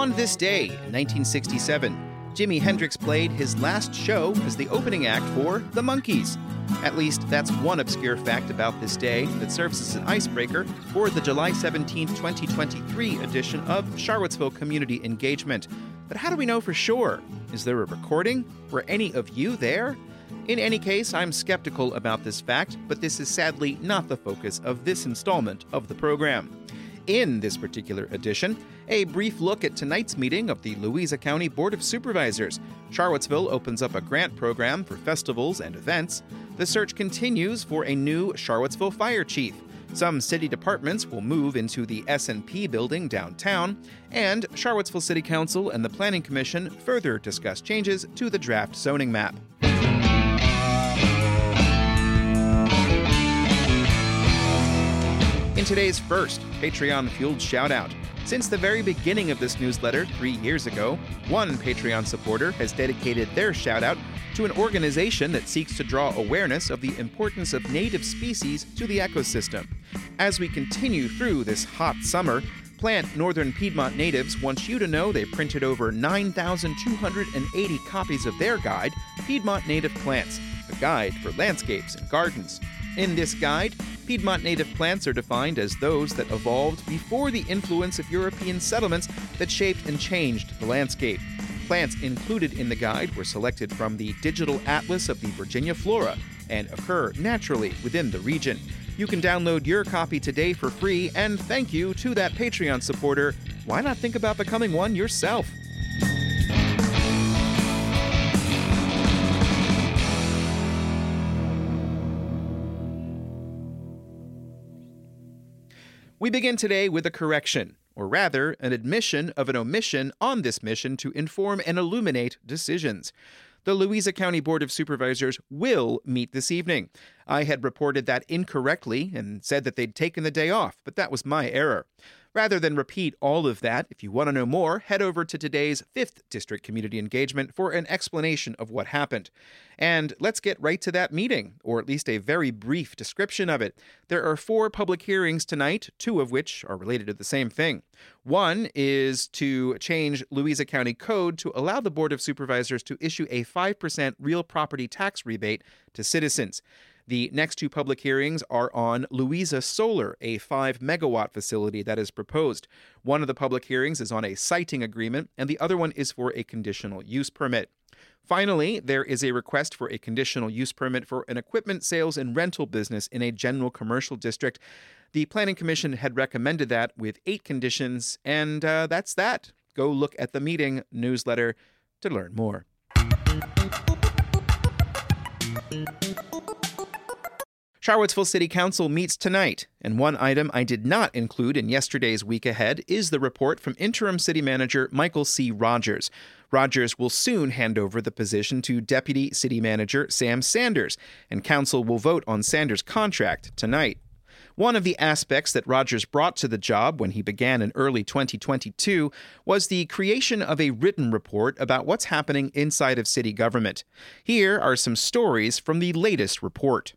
On this day, 1967, Jimi Hendrix played his last show as the opening act for The Monkees. At least that's one obscure fact about this day that serves as an icebreaker for the July 17, 2023 edition of Charlottesville Community Engagement. But how do we know for sure? Is there a recording? Were any of you there? In any case, I'm skeptical about this fact, but this is sadly not the focus of this installment of the program. In this particular edition, a brief look at tonight's meeting of the Louisa County Board of Supervisors. Charlottesville opens up a grant program for festivals and events. The search continues for a new Charlottesville fire chief. Some city departments will move into the S&P building downtown, and Charlottesville City Council and the Planning Commission further discuss changes to the draft zoning map. In today's first Patreon fueled shoutout, since the very beginning of this newsletter three years ago, one Patreon supporter has dedicated their shoutout to an organization that seeks to draw awareness of the importance of native species to the ecosystem. As we continue through this hot summer, Plant Northern Piedmont natives wants you to know they printed over 9,280 copies of their guide, Piedmont Native Plants, a guide for landscapes and gardens. In this guide, Piedmont native plants are defined as those that evolved before the influence of European settlements that shaped and changed the landscape. Plants included in the guide were selected from the Digital Atlas of the Virginia Flora and occur naturally within the region. You can download your copy today for free, and thank you to that Patreon supporter. Why not think about becoming one yourself? We begin today with a correction, or rather, an admission of an omission on this mission to inform and illuminate decisions. The Louisa County Board of Supervisors will meet this evening. I had reported that incorrectly and said that they'd taken the day off, but that was my error. Rather than repeat all of that, if you want to know more, head over to today's 5th District Community Engagement for an explanation of what happened. And let's get right to that meeting, or at least a very brief description of it. There are four public hearings tonight, two of which are related to the same thing. One is to change Louisa County Code to allow the Board of Supervisors to issue a 5% real property tax rebate to citizens. The next two public hearings are on Louisa Solar, a 5 megawatt facility that is proposed. One of the public hearings is on a siting agreement, and the other one is for a conditional use permit. Finally, there is a request for a conditional use permit for an equipment sales and rental business in a general commercial district. The Planning Commission had recommended that with eight conditions, and uh, that's that. Go look at the meeting newsletter to learn more. Charlottesville City Council meets tonight, and one item I did not include in yesterday's week ahead is the report from interim city manager Michael C. Rogers. Rogers will soon hand over the position to deputy city manager Sam Sanders, and council will vote on Sanders' contract tonight. One of the aspects that Rogers brought to the job when he began in early 2022 was the creation of a written report about what's happening inside of city government. Here are some stories from the latest report.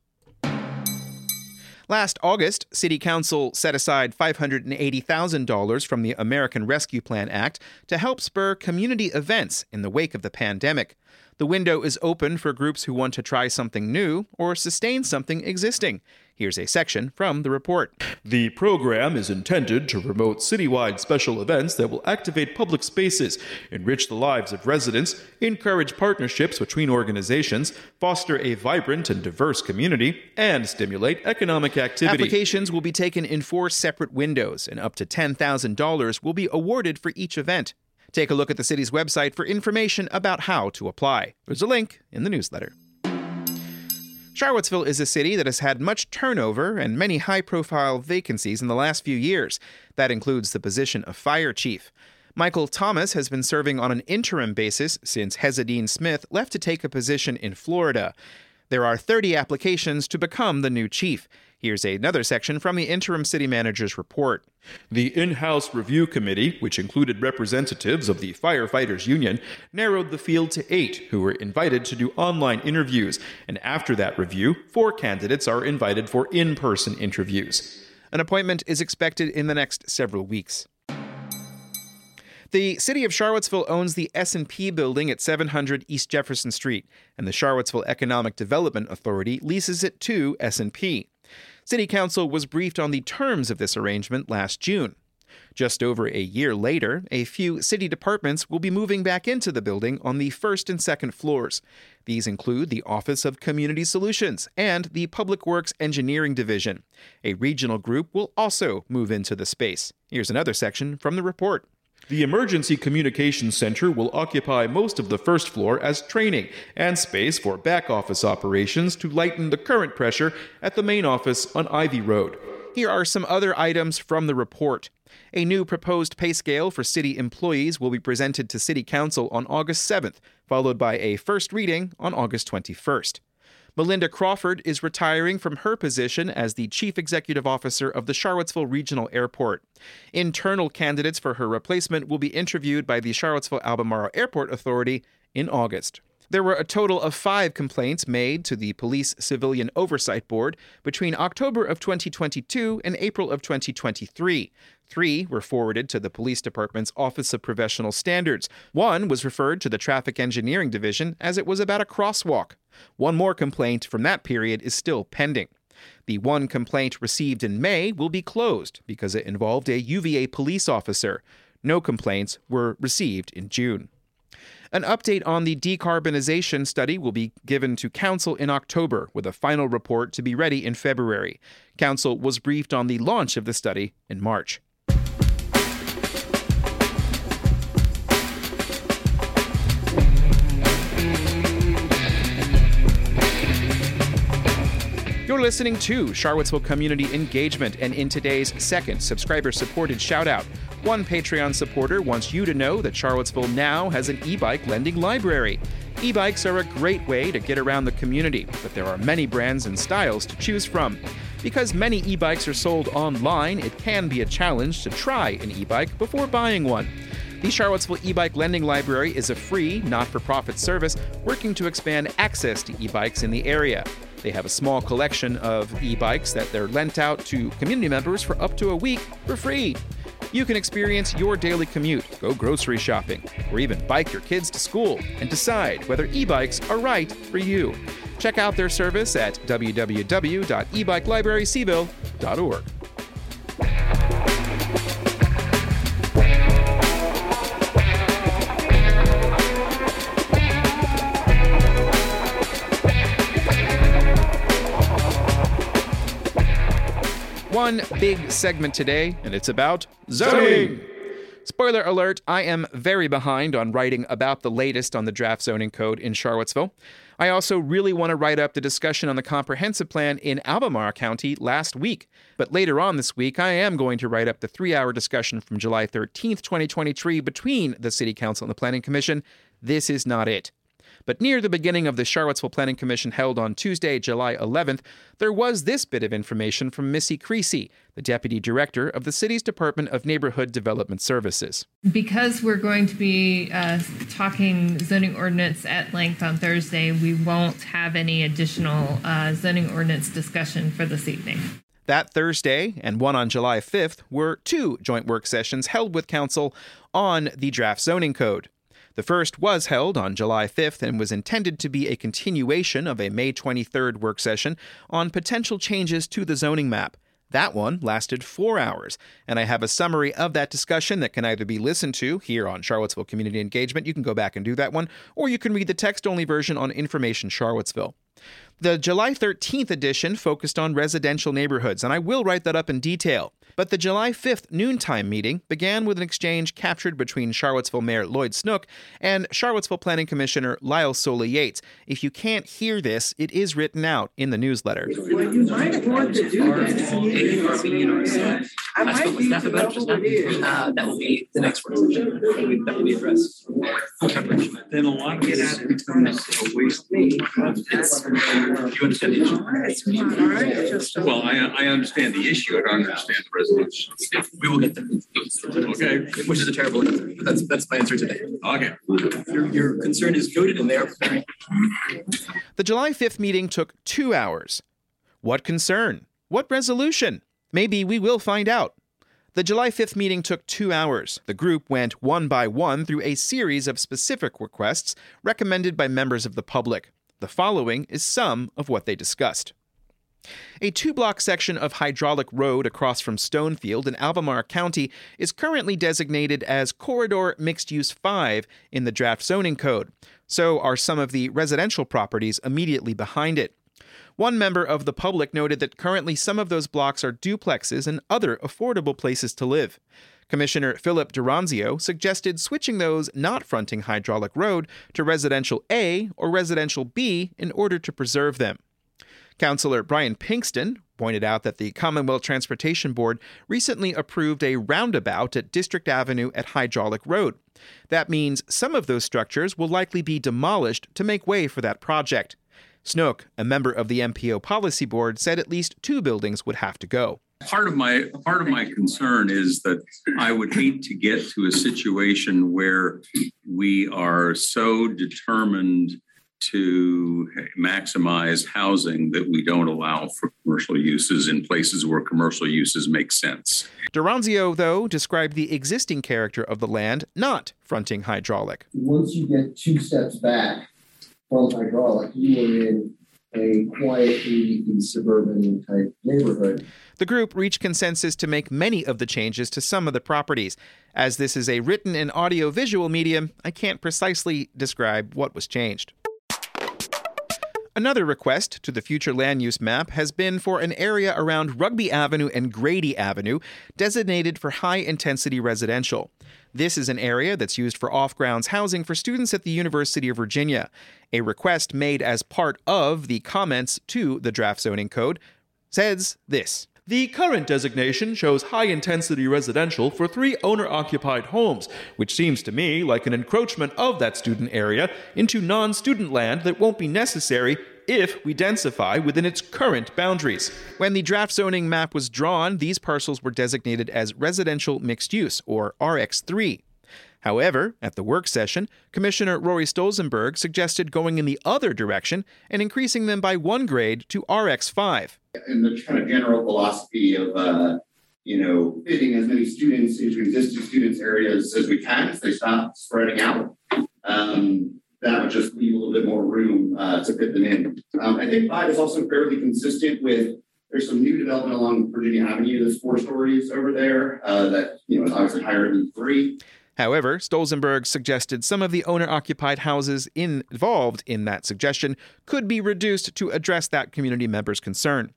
Last August, City Council set aside $580,000 from the American Rescue Plan Act to help spur community events in the wake of the pandemic. The window is open for groups who want to try something new or sustain something existing. Here's a section from the report. The program is intended to promote citywide special events that will activate public spaces, enrich the lives of residents, encourage partnerships between organizations, foster a vibrant and diverse community, and stimulate economic activity. Applications will be taken in four separate windows, and up to $10,000 will be awarded for each event. Take a look at the city's website for information about how to apply. There's a link in the newsletter. Charlottesville is a city that has had much turnover and many high profile vacancies in the last few years. That includes the position of fire chief. Michael Thomas has been serving on an interim basis since Hezedean Smith left to take a position in Florida. There are 30 applications to become the new chief. Here's another section from the interim city manager's report. The in house review committee, which included representatives of the Firefighters Union, narrowed the field to eight who were invited to do online interviews. And after that review, four candidates are invited for in person interviews. An appointment is expected in the next several weeks. The city of Charlottesville owns the S&P building at 700 East Jefferson Street, and the Charlottesville Economic Development Authority leases it to S&P. City Council was briefed on the terms of this arrangement last June. Just over a year later, a few city departments will be moving back into the building on the first and second floors. These include the Office of Community Solutions and the Public Works Engineering Division. A regional group will also move into the space. Here's another section from the report. The Emergency Communications Center will occupy most of the first floor as training and space for back office operations to lighten the current pressure at the main office on Ivy Road. Here are some other items from the report. A new proposed pay scale for city employees will be presented to City Council on August 7th, followed by a first reading on August 21st. Melinda Crawford is retiring from her position as the Chief Executive Officer of the Charlottesville Regional Airport. Internal candidates for her replacement will be interviewed by the Charlottesville Albemarle Airport Authority in August. There were a total of five complaints made to the Police Civilian Oversight Board between October of 2022 and April of 2023. Three were forwarded to the Police Department's Office of Professional Standards. One was referred to the Traffic Engineering Division as it was about a crosswalk. One more complaint from that period is still pending. The one complaint received in May will be closed because it involved a UVA police officer. No complaints were received in June. An update on the decarbonization study will be given to Council in October, with a final report to be ready in February. Council was briefed on the launch of the study in March. You're listening to Charlottesville Community Engagement, and in today's second subscriber supported shout out, one Patreon supporter wants you to know that Charlottesville now has an e bike lending library. E bikes are a great way to get around the community, but there are many brands and styles to choose from. Because many e bikes are sold online, it can be a challenge to try an e bike before buying one. The Charlottesville e bike lending library is a free, not for profit service working to expand access to e bikes in the area. They have a small collection of e bikes that they're lent out to community members for up to a week for free. You can experience your daily commute, go grocery shopping, or even bike your kids to school and decide whether e bikes are right for you. Check out their service at www.ebikelibraryseville.org. one big segment today, and it's about zoning. Spoiler alert, I am very behind on writing about the latest on the draft zoning code in Charlottesville. I also really want to write up the discussion on the comprehensive plan in Albemarle County last week. But later on this week, I am going to write up the three hour discussion from July 13th, 2023, between the City Council and the Planning Commission. This is not it. But near the beginning of the Charlottesville Planning Commission held on Tuesday, July 11th, there was this bit of information from Missy Creasy, the Deputy Director of the city's Department of Neighborhood Development Services. Because we're going to be uh, talking zoning ordinance at length on Thursday, we won't have any additional uh, zoning ordinance discussion for this evening. That Thursday and one on July 5th were two joint work sessions held with Council on the draft zoning code. The first was held on July 5th and was intended to be a continuation of a May 23rd work session on potential changes to the zoning map. That one lasted four hours, and I have a summary of that discussion that can either be listened to here on Charlottesville Community Engagement. You can go back and do that one, or you can read the text only version on Information Charlottesville. The July 13th edition focused on residential neighborhoods, and I will write that up in detail. But the July 5th noontime meeting began with an exchange captured between Charlottesville Mayor Lloyd Snook and Charlottesville Planning Commissioner Lyle Solla-Yates. If you can't hear this, it is written out in the newsletter. Well, you might want to do that. I might need to know who it is. Uh, that will be the next one. That will be addressed. Then a lot of Get out of the a waste. Me. It's, you understand the issue? It's fine, all right, it's just. Well, I, I understand the issue, I don't understand the resolution. We will get there. Okay. Which is a terrible answer, but that's, that's my answer today. Okay. Your, your concern is noted and they are preparing. The July 5th meeting took two hours. What concern? What resolution? Maybe we will find out. The July 5th meeting took two hours. The group went one by one through a series of specific requests recommended by members of the public. The following is some of what they discussed. A two block section of hydraulic road across from Stonefield in Albemarle County is currently designated as Corridor Mixed Use 5 in the draft zoning code. So are some of the residential properties immediately behind it. One member of the public noted that currently some of those blocks are duplexes and other affordable places to live. Commissioner Philip D'Oronzio suggested switching those not fronting Hydraulic Road to Residential A or Residential B in order to preserve them. Councillor Brian Pinkston pointed out that the Commonwealth Transportation Board recently approved a roundabout at District Avenue at Hydraulic Road. That means some of those structures will likely be demolished to make way for that project. Snook, a member of the MPO Policy Board, said at least two buildings would have to go. Part of my, part of my concern is that I would hate to get to a situation where we are so determined to maximize housing that we don't allow for commercial uses in places where commercial uses make sense. D'Oronzio, though, described the existing character of the land not fronting hydraulic. Once you get two steps back from hydraulic, you are in a quietly suburban type neighborhood. The group reached consensus to make many of the changes to some of the properties. As this is a written and audio visual medium, I can't precisely describe what was changed. Another request to the future land use map has been for an area around Rugby Avenue and Grady Avenue designated for high intensity residential. This is an area that's used for off grounds housing for students at the University of Virginia. A request made as part of the comments to the draft zoning code says this. The current designation shows high intensity residential for three owner occupied homes, which seems to me like an encroachment of that student area into non student land that won't be necessary if we densify within its current boundaries. When the draft zoning map was drawn, these parcels were designated as residential mixed use, or RX3. However, at the work session, Commissioner Rory Stolzenberg suggested going in the other direction and increasing them by one grade to RX5. And the kind of general philosophy of, uh, you know, fitting as many students into existing students' areas as we can as they stop spreading out. Um, that would just leave a little bit more room uh, to fit them in. Um, I think five is also fairly consistent with there's some new development along Virginia Avenue. There's four stories over there uh, that you know is obviously higher than three. However, Stolzenberg suggested some of the owner occupied houses involved in that suggestion could be reduced to address that community member's concern.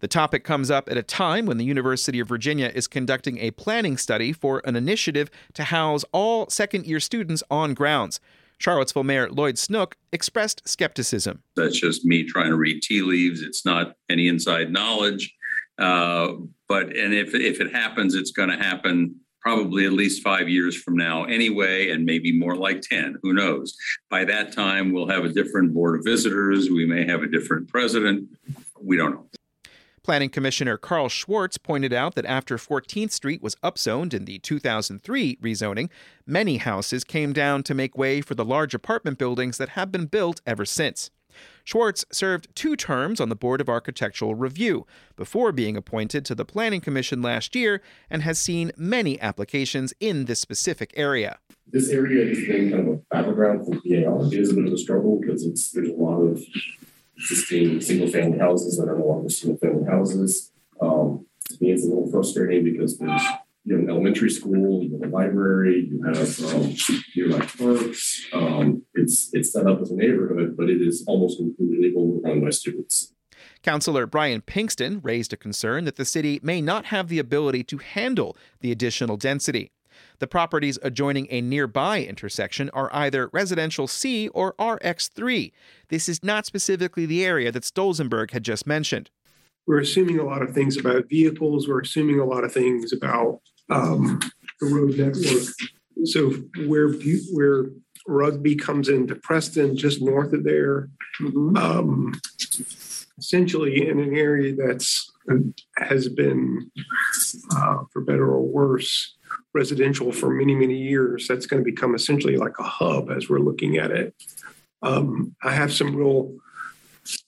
The topic comes up at a time when the University of Virginia is conducting a planning study for an initiative to house all second year students on grounds. Charlottesville Mayor Lloyd Snook expressed skepticism. That's just me trying to read tea leaves. It's not any inside knowledge. Uh, but and if if it happens, it's going to happen probably at least five years from now anyway, and maybe more like 10. Who knows? By that time, we'll have a different board of visitors. We may have a different president. We don't know. Planning Commissioner Carl Schwarz pointed out that after 14th Street was upzoned in the 2003 rezoning, many houses came down to make way for the large apartment buildings that have been built ever since. Schwarz served two terms on the Board of Architectural Review before being appointed to the Planning Commission last year and has seen many applications in this specific area. This area been kind of a battleground for BAR. It is a bit of a struggle because it's there's a lot of existing single family houses that are no longer single family houses. Um, to me, it's a little frustrating because there's you an elementary school, you have a library, you have um, nearby parks. Um, it's it's set up as a neighborhood, but it is almost completely overrun by students. Councillor Brian Pinkston raised a concern that the city may not have the ability to handle the additional density. The properties adjoining a nearby intersection are either residential C or RX3. This is not specifically the area that Stolzenberg had just mentioned. We're assuming a lot of things about vehicles. We're assuming a lot of things about um, the road network. So where where Rugby comes into Preston, just north of there, mm-hmm. um, essentially in an area that's has been, uh, for better or worse, residential for many many years. That's going to become essentially like a hub as we're looking at it. Um, I have some real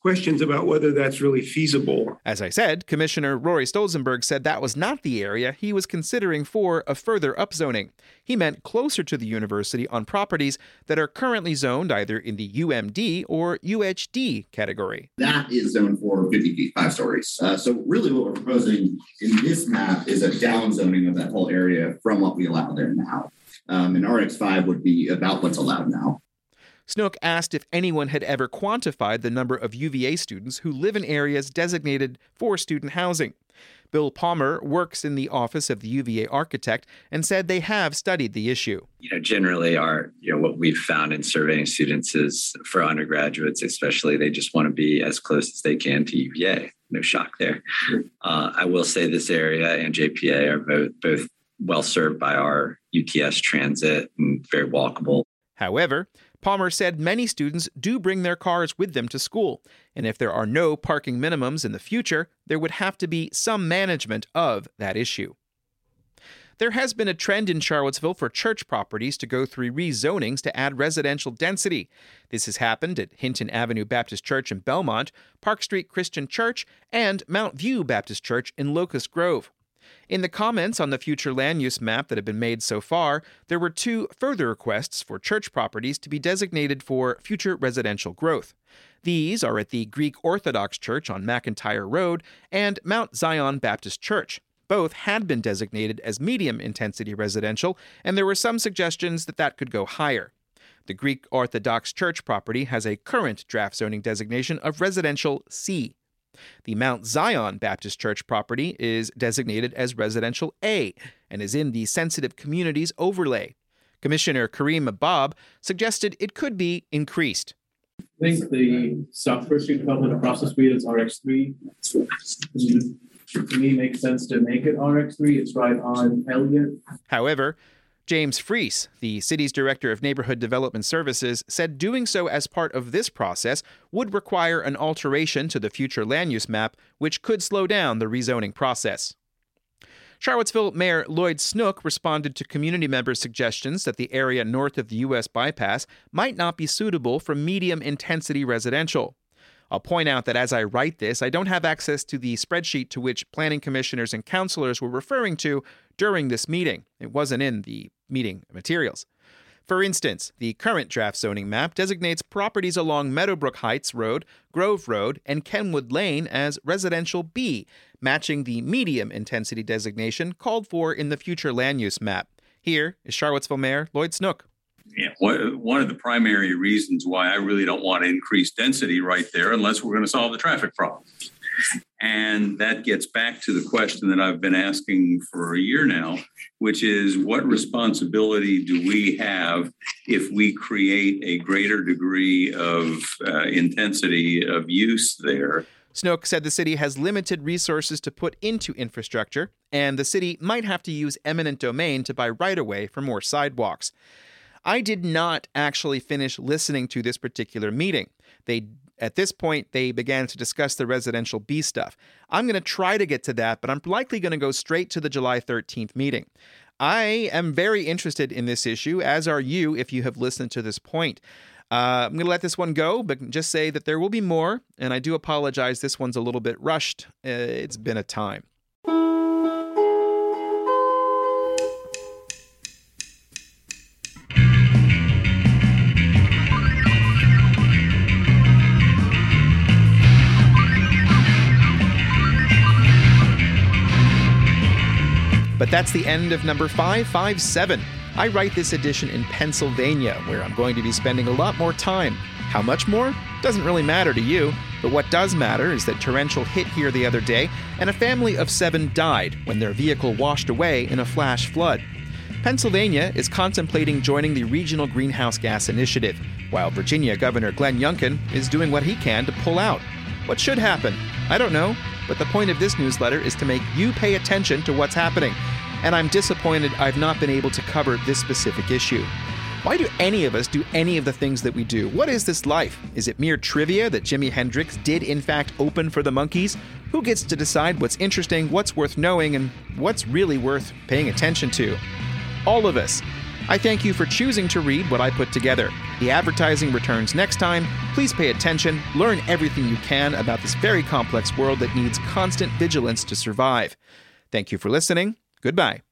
questions about whether that's really feasible. As I said, Commissioner Rory Stolzenberg said that was not the area he was considering for a further upzoning. He meant closer to the university on properties that are currently zoned either in the UMD or UHD category. That is zoned for 50 feet, five stories. Uh, so really what we're proposing in this map is a downzoning of that whole area from what we allow there now. Um, and RX5 would be about what's allowed now. Snook asked if anyone had ever quantified the number of UVA students who live in areas designated for student housing. Bill Palmer works in the office of the UVA architect and said they have studied the issue. You know, generally, our you know what we've found in surveying students is for undergraduates, especially, they just want to be as close as they can to UVA. No shock there. Uh, I will say this area and JPA are both both well served by our UTS transit and very walkable. However, Palmer said many students do bring their cars with them to school, and if there are no parking minimums in the future, there would have to be some management of that issue. There has been a trend in Charlottesville for church properties to go through rezonings to add residential density. This has happened at Hinton Avenue Baptist Church in Belmont, Park Street Christian Church, and Mount View Baptist Church in Locust Grove. In the comments on the future land use map that have been made so far, there were two further requests for church properties to be designated for future residential growth. These are at the Greek Orthodox Church on McIntire Road and Mount Zion Baptist Church. Both had been designated as medium intensity residential, and there were some suggestions that that could go higher. The Greek Orthodox Church property has a current draft zoning designation of residential C. The Mount Zion Baptist Church property is designated as Residential A and is in the Sensitive Communities Overlay. Commissioner Karim Habbab suggested it could be increased. I think the South First Street development across the street is RX3. To me, makes sense to make it RX3. It's right on Elliott. However, James Freas, the city's director of neighborhood development services, said doing so as part of this process would require an alteration to the future land use map, which could slow down the rezoning process. Charlottesville Mayor Lloyd Snook responded to community members' suggestions that the area north of the U.S. bypass might not be suitable for medium intensity residential. I'll point out that as I write this, I don't have access to the spreadsheet to which planning commissioners and councilors were referring to during this meeting. It wasn't in the meeting materials. For instance, the current draft zoning map designates properties along Meadowbrook Heights Road, Grove Road, and Kenwood Lane as residential B, matching the medium intensity designation called for in the future land use map. Here is Charlottesville Mayor Lloyd Snook one of the primary reasons why I really don't want to increase density right there unless we're going to solve the traffic problem. And that gets back to the question that I've been asking for a year now, which is what responsibility do we have if we create a greater degree of uh, intensity of use there? Snook said the city has limited resources to put into infrastructure, and the city might have to use eminent domain to buy right of way for more sidewalks. I did not actually finish listening to this particular meeting. They at this point they began to discuss the residential B stuff. I'm going to try to get to that, but I'm likely going to go straight to the July 13th meeting. I am very interested in this issue, as are you if you have listened to this point. Uh, I'm going to let this one go, but just say that there will be more, and I do apologize. This one's a little bit rushed. Uh, it's been a time. But that's the end of number 557. I write this edition in Pennsylvania, where I'm going to be spending a lot more time. How much more? Doesn't really matter to you, but what does matter is that torrential hit here the other day, and a family of seven died when their vehicle washed away in a flash flood. Pennsylvania is contemplating joining the Regional Greenhouse Gas Initiative, while Virginia Governor Glenn Youngkin is doing what he can to pull out. What should happen? I don't know, but the point of this newsletter is to make you pay attention to what's happening and I'm disappointed I've not been able to cover this specific issue. Why do any of us do any of the things that we do? What is this life? Is it mere trivia that Jimi Hendrix did in fact open for the Monkees? Who gets to decide what's interesting, what's worth knowing, and what's really worth paying attention to? All of us. I thank you for choosing to read what I put together. The advertising returns next time. Please pay attention, learn everything you can about this very complex world that needs constant vigilance to survive. Thank you for listening. Goodbye.